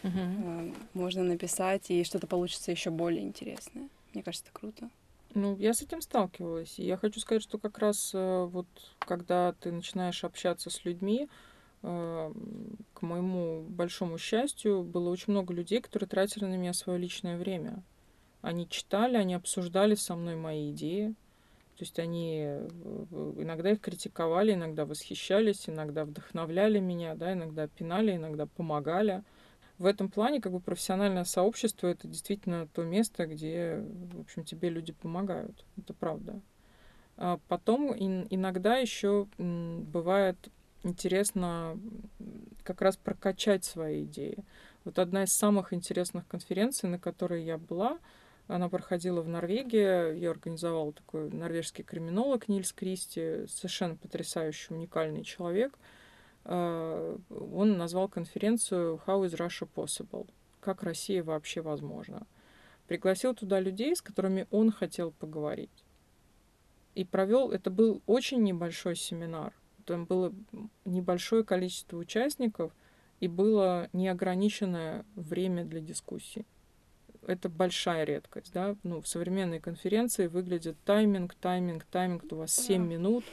uh можно написать, и что-то получится еще более интересное. Мне кажется, это круто. Ну, я с этим сталкивалась. И я хочу сказать, что как раз э, вот когда ты начинаешь общаться с людьми, э, к моему большому счастью, было очень много людей, которые тратили на меня свое личное время. Они читали, они обсуждали со мной мои идеи. То есть они э, иногда их критиковали, иногда восхищались, иногда вдохновляли меня, да, иногда пинали, иногда помогали в этом плане как бы профессиональное сообщество это действительно то место, где, в общем, тебе люди помогают. Это правда. А потом иногда еще бывает интересно как раз прокачать свои идеи. Вот одна из самых интересных конференций, на которой я была, она проходила в Норвегии. Я организовала такой норвежский криминолог Нильс Кристи, совершенно потрясающий, уникальный человек — Э, он назвал конференцию «How is Russia possible?» «Как Россия вообще возможна?» Пригласил туда людей, с которыми он хотел поговорить. И провел, это был очень небольшой семинар. Там было небольшое количество участников и было неограниченное время для дискуссий. Это большая редкость, да. Ну, в современной конференции выглядит тайминг, тайминг, тайминг. У вас 7 минут,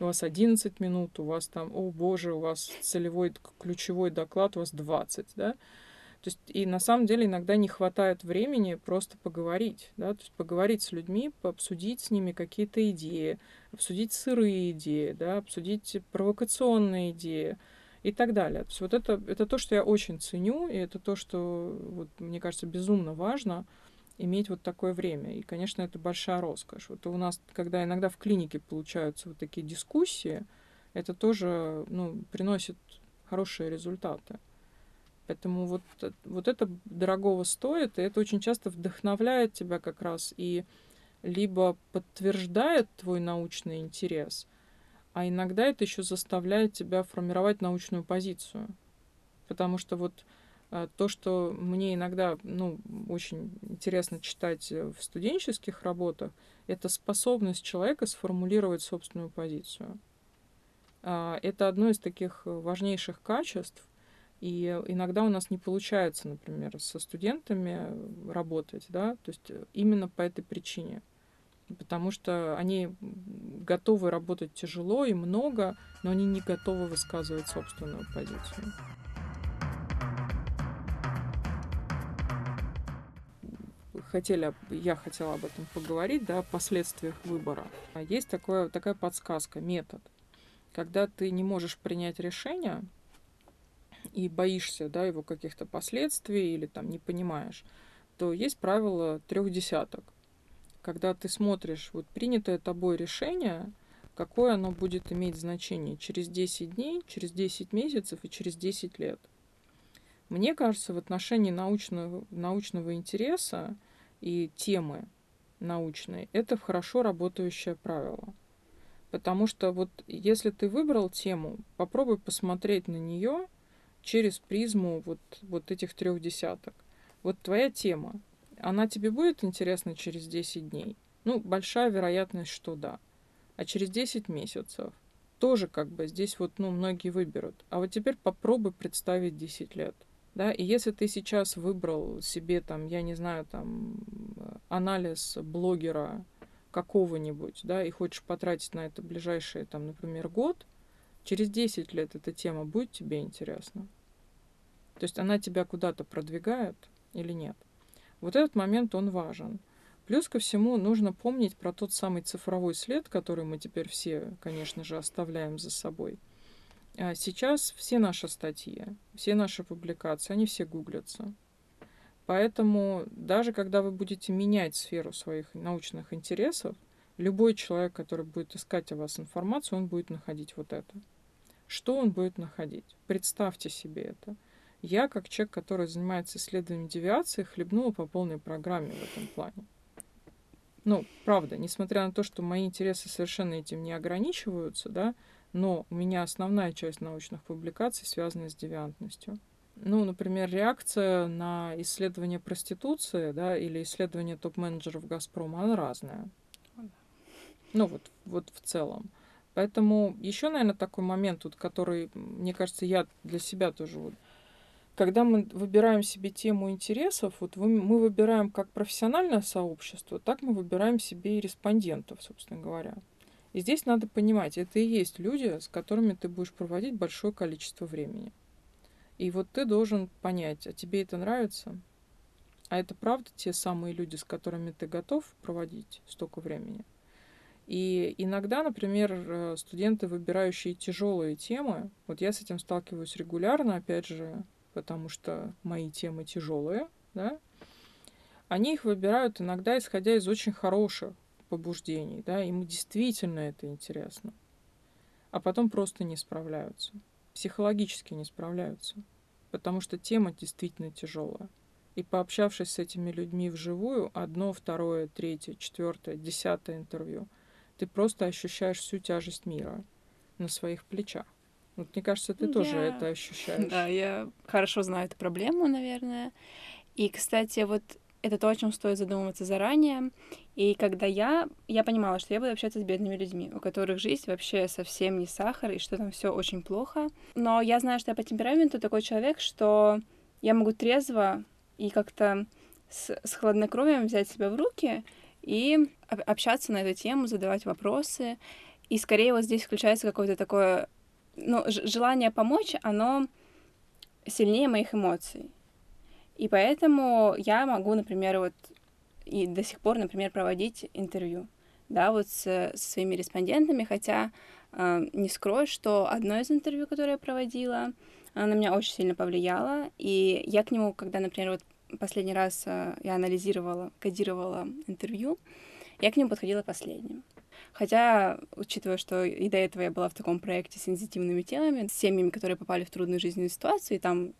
у вас 11 минут, у вас там, о боже, у вас целевой ключевой доклад, у вас 20, да. То есть и на самом деле иногда не хватает времени просто поговорить, да, то есть поговорить с людьми, обсудить с ними какие-то идеи, обсудить сырые идеи, да, обсудить провокационные идеи и так далее. То есть вот это, это то, что я очень ценю, и это то, что, вот, мне кажется, безумно важно — иметь вот такое время. И, конечно, это большая роскошь. Вот у нас, когда иногда в клинике получаются вот такие дискуссии, это тоже ну, приносит хорошие результаты. Поэтому вот, вот это дорогого стоит, и это очень часто вдохновляет тебя как раз и либо подтверждает твой научный интерес, а иногда это еще заставляет тебя формировать научную позицию. Потому что вот а, то, что мне иногда ну, очень интересно читать э, в студенческих работах, это способность человека сформулировать собственную позицию. А, это одно из таких важнейших качеств, и иногда у нас не получается, например, со студентами работать, да, то есть именно по этой причине. Потому что они готовы работать тяжело и много, но они не готовы высказывать собственную позицию. хотели, я хотела об этом поговорить, да, о последствиях выбора. Есть такое, такая подсказка, метод. Когда ты не можешь принять решение и боишься, да, его каких-то последствий или там не понимаешь, то есть правило трех десяток. Когда ты смотришь вот принятое тобой решение, какое оно будет иметь значение через 10 дней, через 10 месяцев и через 10 лет. Мне кажется, в отношении научного, научного интереса и темы научные, это хорошо работающее правило. Потому что вот если ты выбрал тему, попробуй посмотреть на нее через призму вот, вот этих трех десяток. Вот твоя тема, она тебе будет интересна через 10 дней? Ну, большая вероятность, что да. А через 10 месяцев тоже как бы здесь вот, ну, многие выберут. А вот теперь попробуй представить 10 лет. Да, и если ты сейчас выбрал себе там, я не знаю, там анализ блогера какого-нибудь, да, и хочешь потратить на это ближайшие, там, например, год, через 10 лет эта тема будет тебе интересна? То есть она тебя куда-то продвигает или нет? Вот этот момент, он важен. Плюс ко всему нужно помнить про тот самый цифровой след, который мы теперь все, конечно же, оставляем за собой. А сейчас все наши статьи, все наши публикации, они все гуглятся. Поэтому даже когда вы будете менять сферу своих научных интересов, любой человек, который будет искать о вас информацию, он будет находить вот это. Что он будет находить? Представьте себе это. Я, как человек, который занимается исследованием девиации, хлебнула по полной программе в этом плане. Ну, правда, несмотря на то, что мои интересы совершенно этим не ограничиваются, да, но у меня основная часть научных публикаций связана с девиантностью. Ну, например, реакция на исследование проституции, да, или исследование топ-менеджеров Газпрома, она разная. Ну, вот, вот в целом. Поэтому еще, наверное, такой момент, вот, который, мне кажется, я для себя тоже вот когда мы выбираем себе тему интересов, вот мы выбираем как профессиональное сообщество, так мы выбираем себе и респондентов, собственно говоря. И здесь надо понимать, это и есть люди, с которыми ты будешь проводить большое количество времени. И вот ты должен понять, а тебе это нравится? А это правда те самые люди, с которыми ты готов проводить столько времени? И иногда, например, э, студенты, выбирающие тяжелые темы, вот я с этим сталкиваюсь регулярно, опять же, потому что мои темы тяжелые, да, они их выбирают иногда исходя из очень хороших побуждений, да, им действительно это интересно, а потом просто не справляются, психологически не справляются, потому что тема действительно тяжелая. И пообщавшись с этими людьми вживую, одно, второе, третье, четвертое, десятое интервью, ты просто ощущаешь всю тяжесть мира на своих плечах. Вот мне кажется, ты тоже я... это ощущаешь. Да, я хорошо знаю эту проблему, наверное. И, кстати, вот это то, о чем стоит задумываться заранее. И когда я, я понимала, что я буду общаться с бедными людьми, у которых жизнь вообще совсем не сахар, и что там все очень плохо. Но я знаю, что я по темпераменту такой человек, что я могу трезво и как-то с, с хладнокровием взять себя в руки и общаться на эту тему, задавать вопросы. И скорее вот здесь включается какое-то такое, ну, желание помочь, оно сильнее моих эмоций. И поэтому я могу, например, вот и до сих пор, например, проводить интервью, да, вот с, со своими респондентами, хотя э, не скрою, что одно из интервью, которое я проводила, оно на меня очень сильно повлияло, и я к нему, когда, например, вот последний раз э, я анализировала, кодировала интервью, я к нему подходила последним. Хотя, учитывая, что и до этого я была в таком проекте с сенситивными темами, с семьями, которые попали в трудную жизненную ситуацию, и там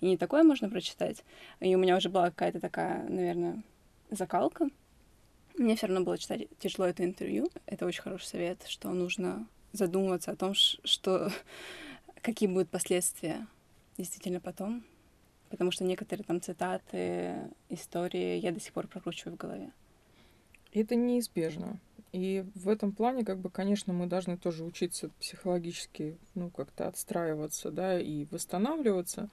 и не такое можно прочитать. И у меня уже была какая-то такая, наверное, закалка. Мне все равно было читать тяжело это интервью. Это очень хороший совет, что нужно задумываться о том, что [laughs] какие будут последствия действительно потом. Потому что некоторые там цитаты, истории я до сих пор прокручиваю в голове. Это неизбежно. И в этом плане, как бы, конечно, мы должны тоже учиться психологически, ну, как-то отстраиваться, да, и восстанавливаться.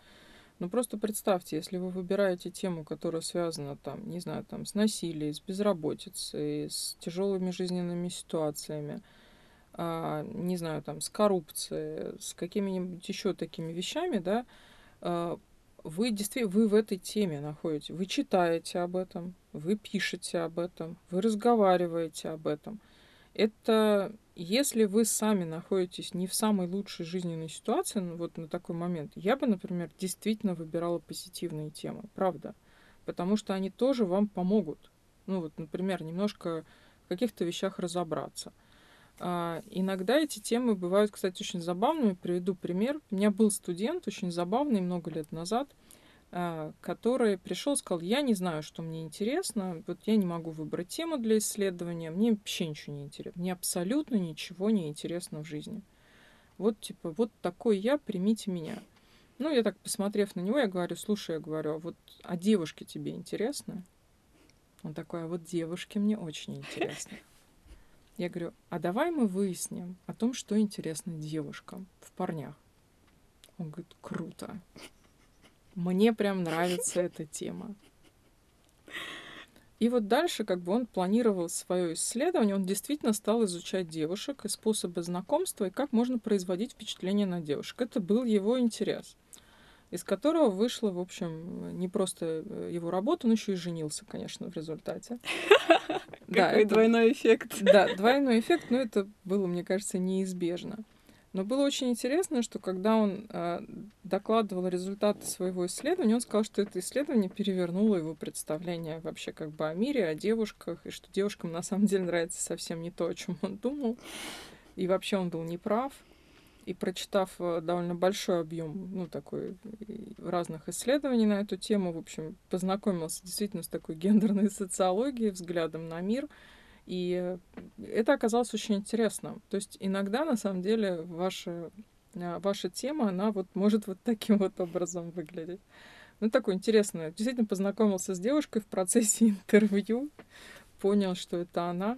Ну просто представьте, если вы выбираете тему, которая связана там, не знаю, там с насилием, с безработицей, с тяжелыми жизненными ситуациями, а, не знаю, там с коррупцией, с какими-нибудь еще такими вещами, да, а, вы действительно вы в этой теме находите, вы читаете об этом, вы пишете об этом, вы разговариваете об этом. Это если вы сами находитесь не в самой лучшей жизненной ситуации, ну, вот на такой момент, я бы, например, действительно выбирала позитивные темы, правда, потому что они тоже вам помогут. Ну вот, например, немножко в каких-то вещах разобраться. А, иногда эти темы бывают, кстати, очень забавными. Приведу пример. У меня был студент очень забавный много лет назад – а, который пришел и сказал, я не знаю, что мне интересно, вот я не могу выбрать тему для исследования, мне вообще ничего не интересно, мне абсолютно ничего не интересно в жизни. Вот, типа, вот такой я, примите меня. Ну, я так, посмотрев на него, я говорю, слушай, я говорю, а вот, а девушки тебе интересны? Он такой, а вот девушки мне очень интересны. Я говорю, а давай мы выясним о том, что интересно девушкам в парнях. Он говорит, круто. Мне прям нравится эта тема. И вот дальше, как бы он планировал свое исследование, он действительно стал изучать девушек и способы знакомства, и как можно производить впечатление на девушек. Это был его интерес, из которого вышло, в общем, не просто э, его работа, он еще и женился, конечно, в результате. [laughs] Какой двойной эффект. [laughs] Да, двойной эффект, но это было, мне кажется, неизбежно. Но было очень интересно, что когда он э, докладывал результаты своего исследования, он сказал, что это исследование перевернуло его представление вообще как бы о мире, о девушках, и что девушкам на самом деле нравится совсем не то, о чем он думал. И вообще он был неправ. И прочитав э, довольно большой объем, ну, такой разных исследований на эту тему, в общем, познакомился действительно с такой гендерной социологией, взглядом на мир — и это оказалось очень интересно. То есть иногда, на самом деле, ваша, а, ваша тема, она вот может вот таким вот образом выглядеть. Ну, такое интересное. Действительно познакомился с девушкой в процессе [laughs] интервью, понял, что это она.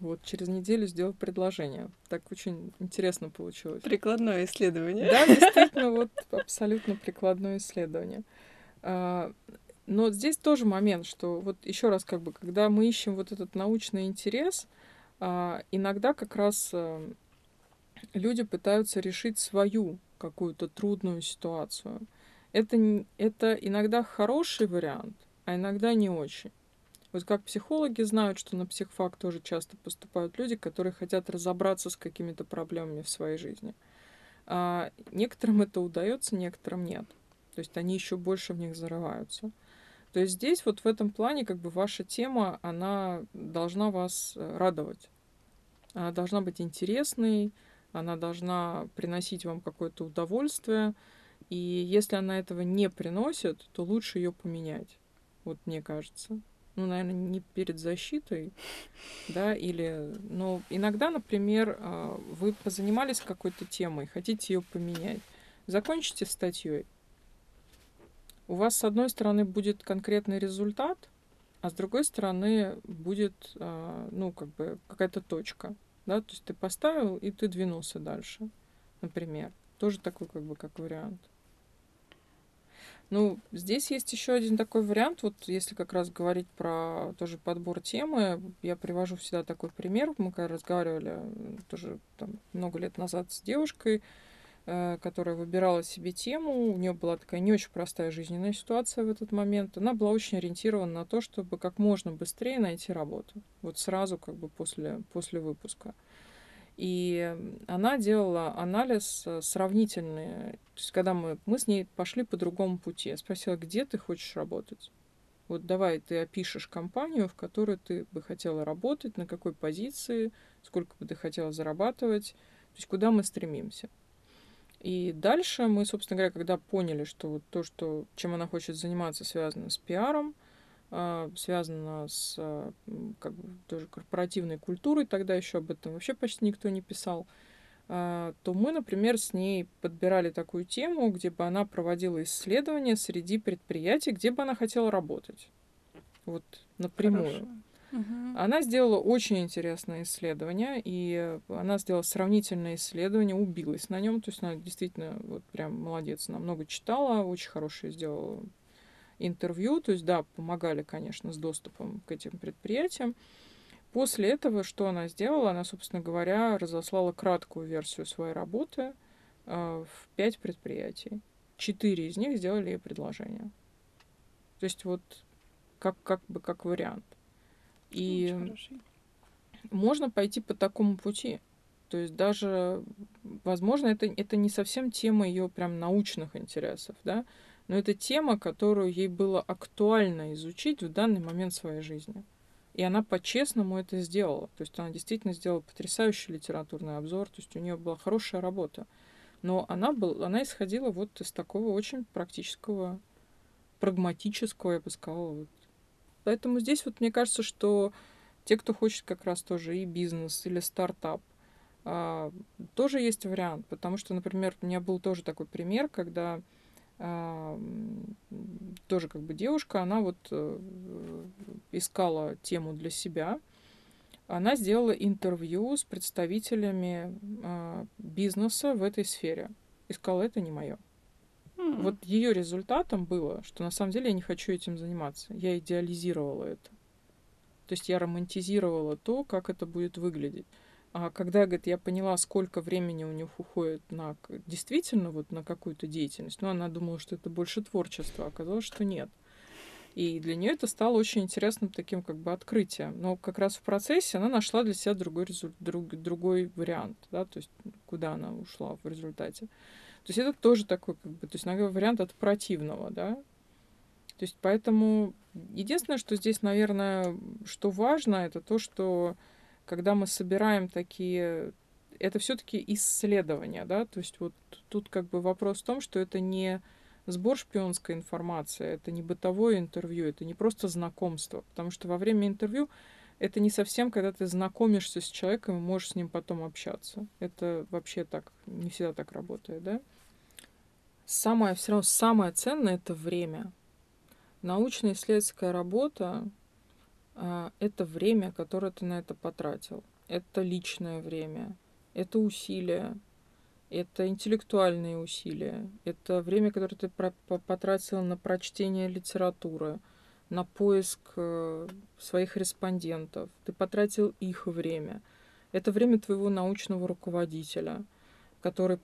Вот, через неделю сделал предложение. Так очень интересно получилось. Прикладное исследование. Да, действительно, [laughs] вот абсолютно прикладное исследование. А, но здесь тоже момент, что вот еще раз, как бы, когда мы ищем вот этот научный интерес, а, иногда как раз а, люди пытаются решить свою какую-то трудную ситуацию. Это, это иногда хороший вариант, а иногда не очень. Вот как психологи знают, что на психфак тоже часто поступают люди, которые хотят разобраться с какими-то проблемами в своей жизни. А некоторым это удается, некоторым нет. То есть они еще больше в них зарываются. То есть здесь вот в этом плане как бы ваша тема, она должна вас э, радовать. Она должна быть интересной, она должна приносить вам какое-то удовольствие. И если она этого не приносит, то лучше ее поменять. Вот мне кажется. Ну, наверное, не перед защитой, да, или... Но иногда, например, а, вы позанимались какой-то темой, хотите ее поменять. Закончите статьей, у вас, с одной стороны, будет конкретный результат, а с другой стороны будет, а, ну, как бы какая-то точка, да, то есть ты поставил, и ты двинулся дальше, например. Тоже такой, как бы, как вариант. Ну, здесь есть еще один такой вариант, вот если как раз говорить про тоже подбор темы, я привожу всегда такой пример. Мы когда разговаривали тоже там, много лет назад с девушкой, Э, которая выбирала себе тему. У нее была такая не очень простая жизненная ситуация в этот момент. Она была очень ориентирована на то, чтобы как можно быстрее найти работу. Вот сразу как бы после, после выпуска. И она делала анализ э, сравнительный. То есть, когда мы, мы с ней пошли по другому пути, я спросила, где ты хочешь работать? Вот давай ты опишешь компанию, в которой ты бы хотела работать, на какой позиции, сколько бы ты хотела зарабатывать, то есть куда мы стремимся. И дальше мы, собственно говоря, когда поняли, что вот то, что, чем она хочет заниматься, связано с пиаром, связано с а, как бы, тоже корпоративной культурой, тогда еще об этом вообще почти никто не писал, а, то мы, например, с ней подбирали такую тему, где бы она проводила исследования среди предприятий, где бы она хотела работать. Вот напрямую. Хорошо. Угу. Она сделала очень интересное исследование, и она сделала сравнительное исследование, убилась на нем, то есть она действительно вот прям молодец, она много читала, очень хорошее сделала интервью, то есть да, помогали, конечно, с доступом к этим предприятиям. После этого что она сделала? Она, собственно говоря, разослала краткую версию своей работы э, в пять предприятий. Четыре из них сделали ей предложение. То есть вот как, как бы как вариант. И можно пойти по такому пути. То есть даже, возможно, это, это не совсем тема ее прям научных интересов, да, но это тема, которую ей было актуально изучить в данный момент своей жизни. И она по-честному это сделала. То есть она действительно сделала потрясающий литературный обзор, то есть у нее была хорошая работа. Но она, был, она исходила вот из такого очень практического, прагматического, я бы сказала, вот, Поэтому здесь вот мне кажется, что те, кто хочет как раз тоже и бизнес, или стартап, а, тоже есть вариант. Потому что, например, у меня был тоже такой пример, когда тоже как бы девушка, она вот э, искала тему для себя. Она сделала интервью с представителями а, бизнеса в этой сфере. И сказала, это не мое. Mm. Вот ее результатом было, что на самом деле я не хочу этим заниматься. Я идеализировала это. То есть я романтизировала то, как это будет выглядеть. А когда, говорит, я поняла, сколько времени у них уходит на действительно вот на какую-то деятельность, ну, она думала, что это больше творчество, а оказалось, что нет. И для нее это стало очень интересным таким как бы открытием. Но как раз в процессе она нашла для себя другой, результ, друг, другой вариант, да, то есть куда она ушла в результате. То есть это тоже такой, как бы, то есть, наверное, вариант от противного, да. То есть поэтому единственное, что здесь, наверное, что важно, это то, что когда мы собираем такие это все-таки исследование, да, то есть вот тут как бы вопрос в том, что это не сбор шпионской информации, это не бытовое интервью, это не просто знакомство, потому что во время интервью это не совсем, когда ты знакомишься с человеком и можешь с ним потом общаться. Это вообще так, не всегда так работает, да? Самое, все равно самое ценное — это время. Научно-исследовательская работа это время, которое ты на это потратил. Это личное время, это усилия, это интеллектуальные усилия, это время, которое ты потратил на прочтение литературы, на поиск э, своих респондентов, ты потратил их время. Это время твоего научного руководителя, который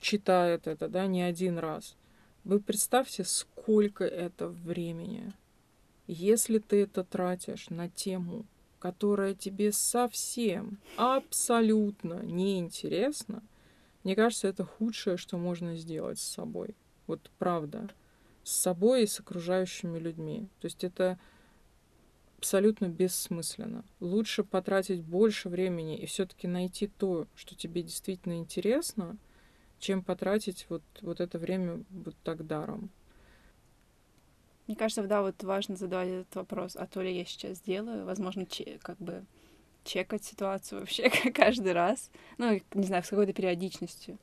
читает это, да, не один раз. Вы представьте, сколько это времени. Если ты это тратишь на тему, которая тебе совсем, абсолютно неинтересна, мне кажется, это худшее, что можно сделать с собой. Вот правда с собой и с окружающими людьми. То есть это абсолютно бессмысленно. Лучше потратить больше времени и все-таки найти то, что тебе действительно интересно, чем потратить вот, вот это время вот так даром. Мне кажется, да, вот важно задавать этот вопрос, а то ли я сейчас делаю, возможно, че, как бы чекать ситуацию вообще [laughs] каждый раз, ну, не знаю, с какой-то периодичностью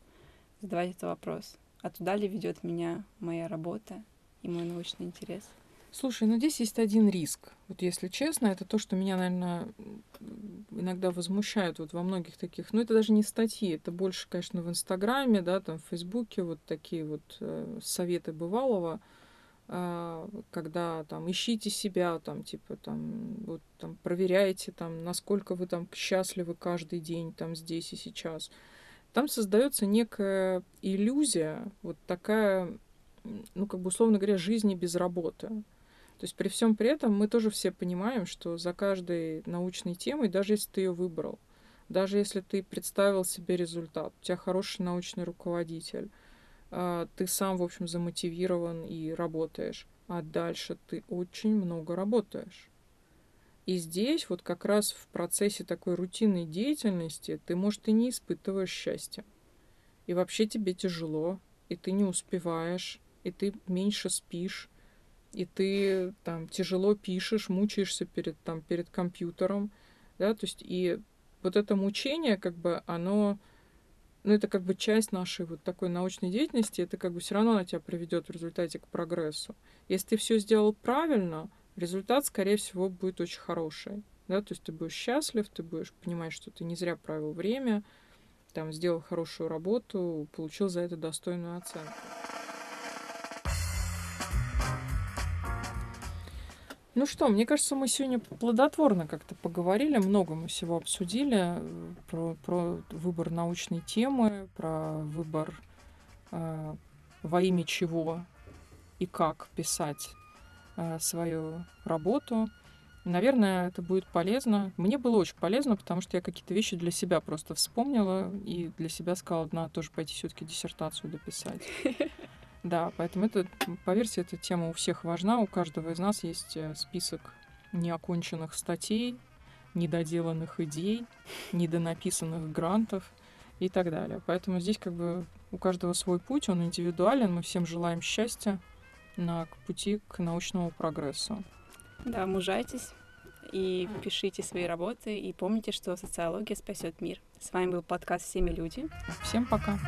задавать этот вопрос. А туда ли ведет меня моя работа и мой научный интерес? Слушай, ну здесь есть один риск. Вот если честно, это то, что меня, наверное, иногда возмущает вот во многих таких, ну это даже не статьи, это больше, конечно, в Инстаграме, да, там в Фейсбуке вот такие вот э, советы бывалого, когда там ищите себя, там типа там вот там проверяйте там, насколько вы там счастливы каждый день там здесь и сейчас там создается некая иллюзия, вот такая, ну, как бы, условно говоря, жизни без работы. То есть при всем при этом мы тоже все понимаем, что за каждой научной темой, даже если ты ее выбрал, даже если ты представил себе результат, у тебя хороший научный руководитель, а, ты сам, в общем, замотивирован и работаешь, а дальше ты очень много работаешь. И здесь вот как раз в процессе такой рутинной деятельности ты, может, и не испытываешь счастья. И вообще тебе тяжело, и ты не успеваешь, и ты меньше спишь, и ты там тяжело пишешь, мучаешься перед, там, перед компьютером, да, то есть и вот это мучение, как бы, оно, ну, это как бы часть нашей вот такой научной деятельности, это как бы все равно она тебя приведет в результате к прогрессу. Если ты все сделал правильно, результат, скорее всего, будет очень хороший. Да, то есть ты будешь счастлив, ты будешь понимать, что ты не зря провел время, там, сделал хорошую работу, получил за это достойную оценку. Ну что, мне кажется, мы сегодня плодотворно как-то поговорили, много мы всего обсудили э, про, про выбор научной темы, про выбор э, во имя чего и как писать Э, свою работу. Наверное, это будет полезно. Мне было очень полезно, потому что я какие-то вещи для себя просто вспомнила и для себя сказала, надо тоже пойти все-таки диссертацию дописать. [laughs] Да, поэтому это, поверьте, эта тема у всех важна. У каждого из нас есть э, список неоконченных статей, недоделанных идей, недонаписанных грантов и так далее. Поэтому здесь как бы у каждого свой путь, он индивидуален. Мы всем желаем счастья, на пути к научному прогрессу. Да, мужайтесь и пишите свои работы, и помните, что социология спасет мир. С вами был подкаст «Всеми люди». Всем пока.